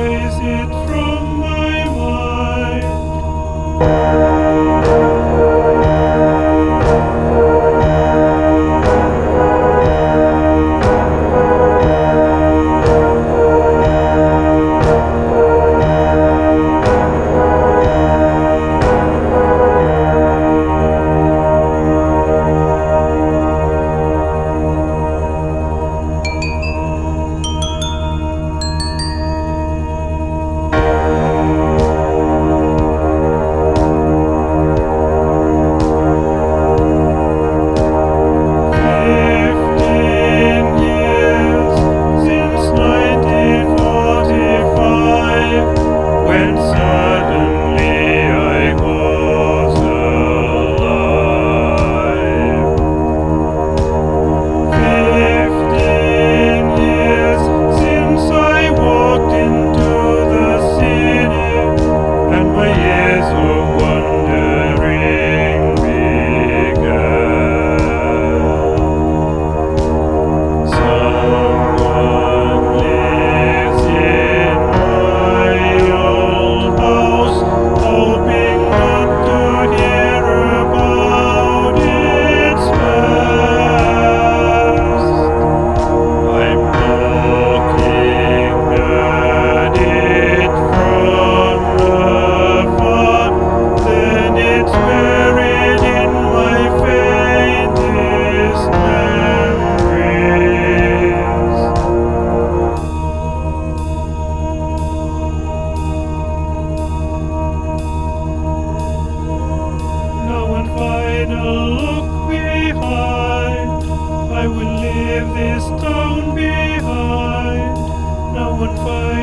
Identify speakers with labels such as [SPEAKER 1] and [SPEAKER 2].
[SPEAKER 1] erase it from my mind. My years are. leave this town behind. No one finds.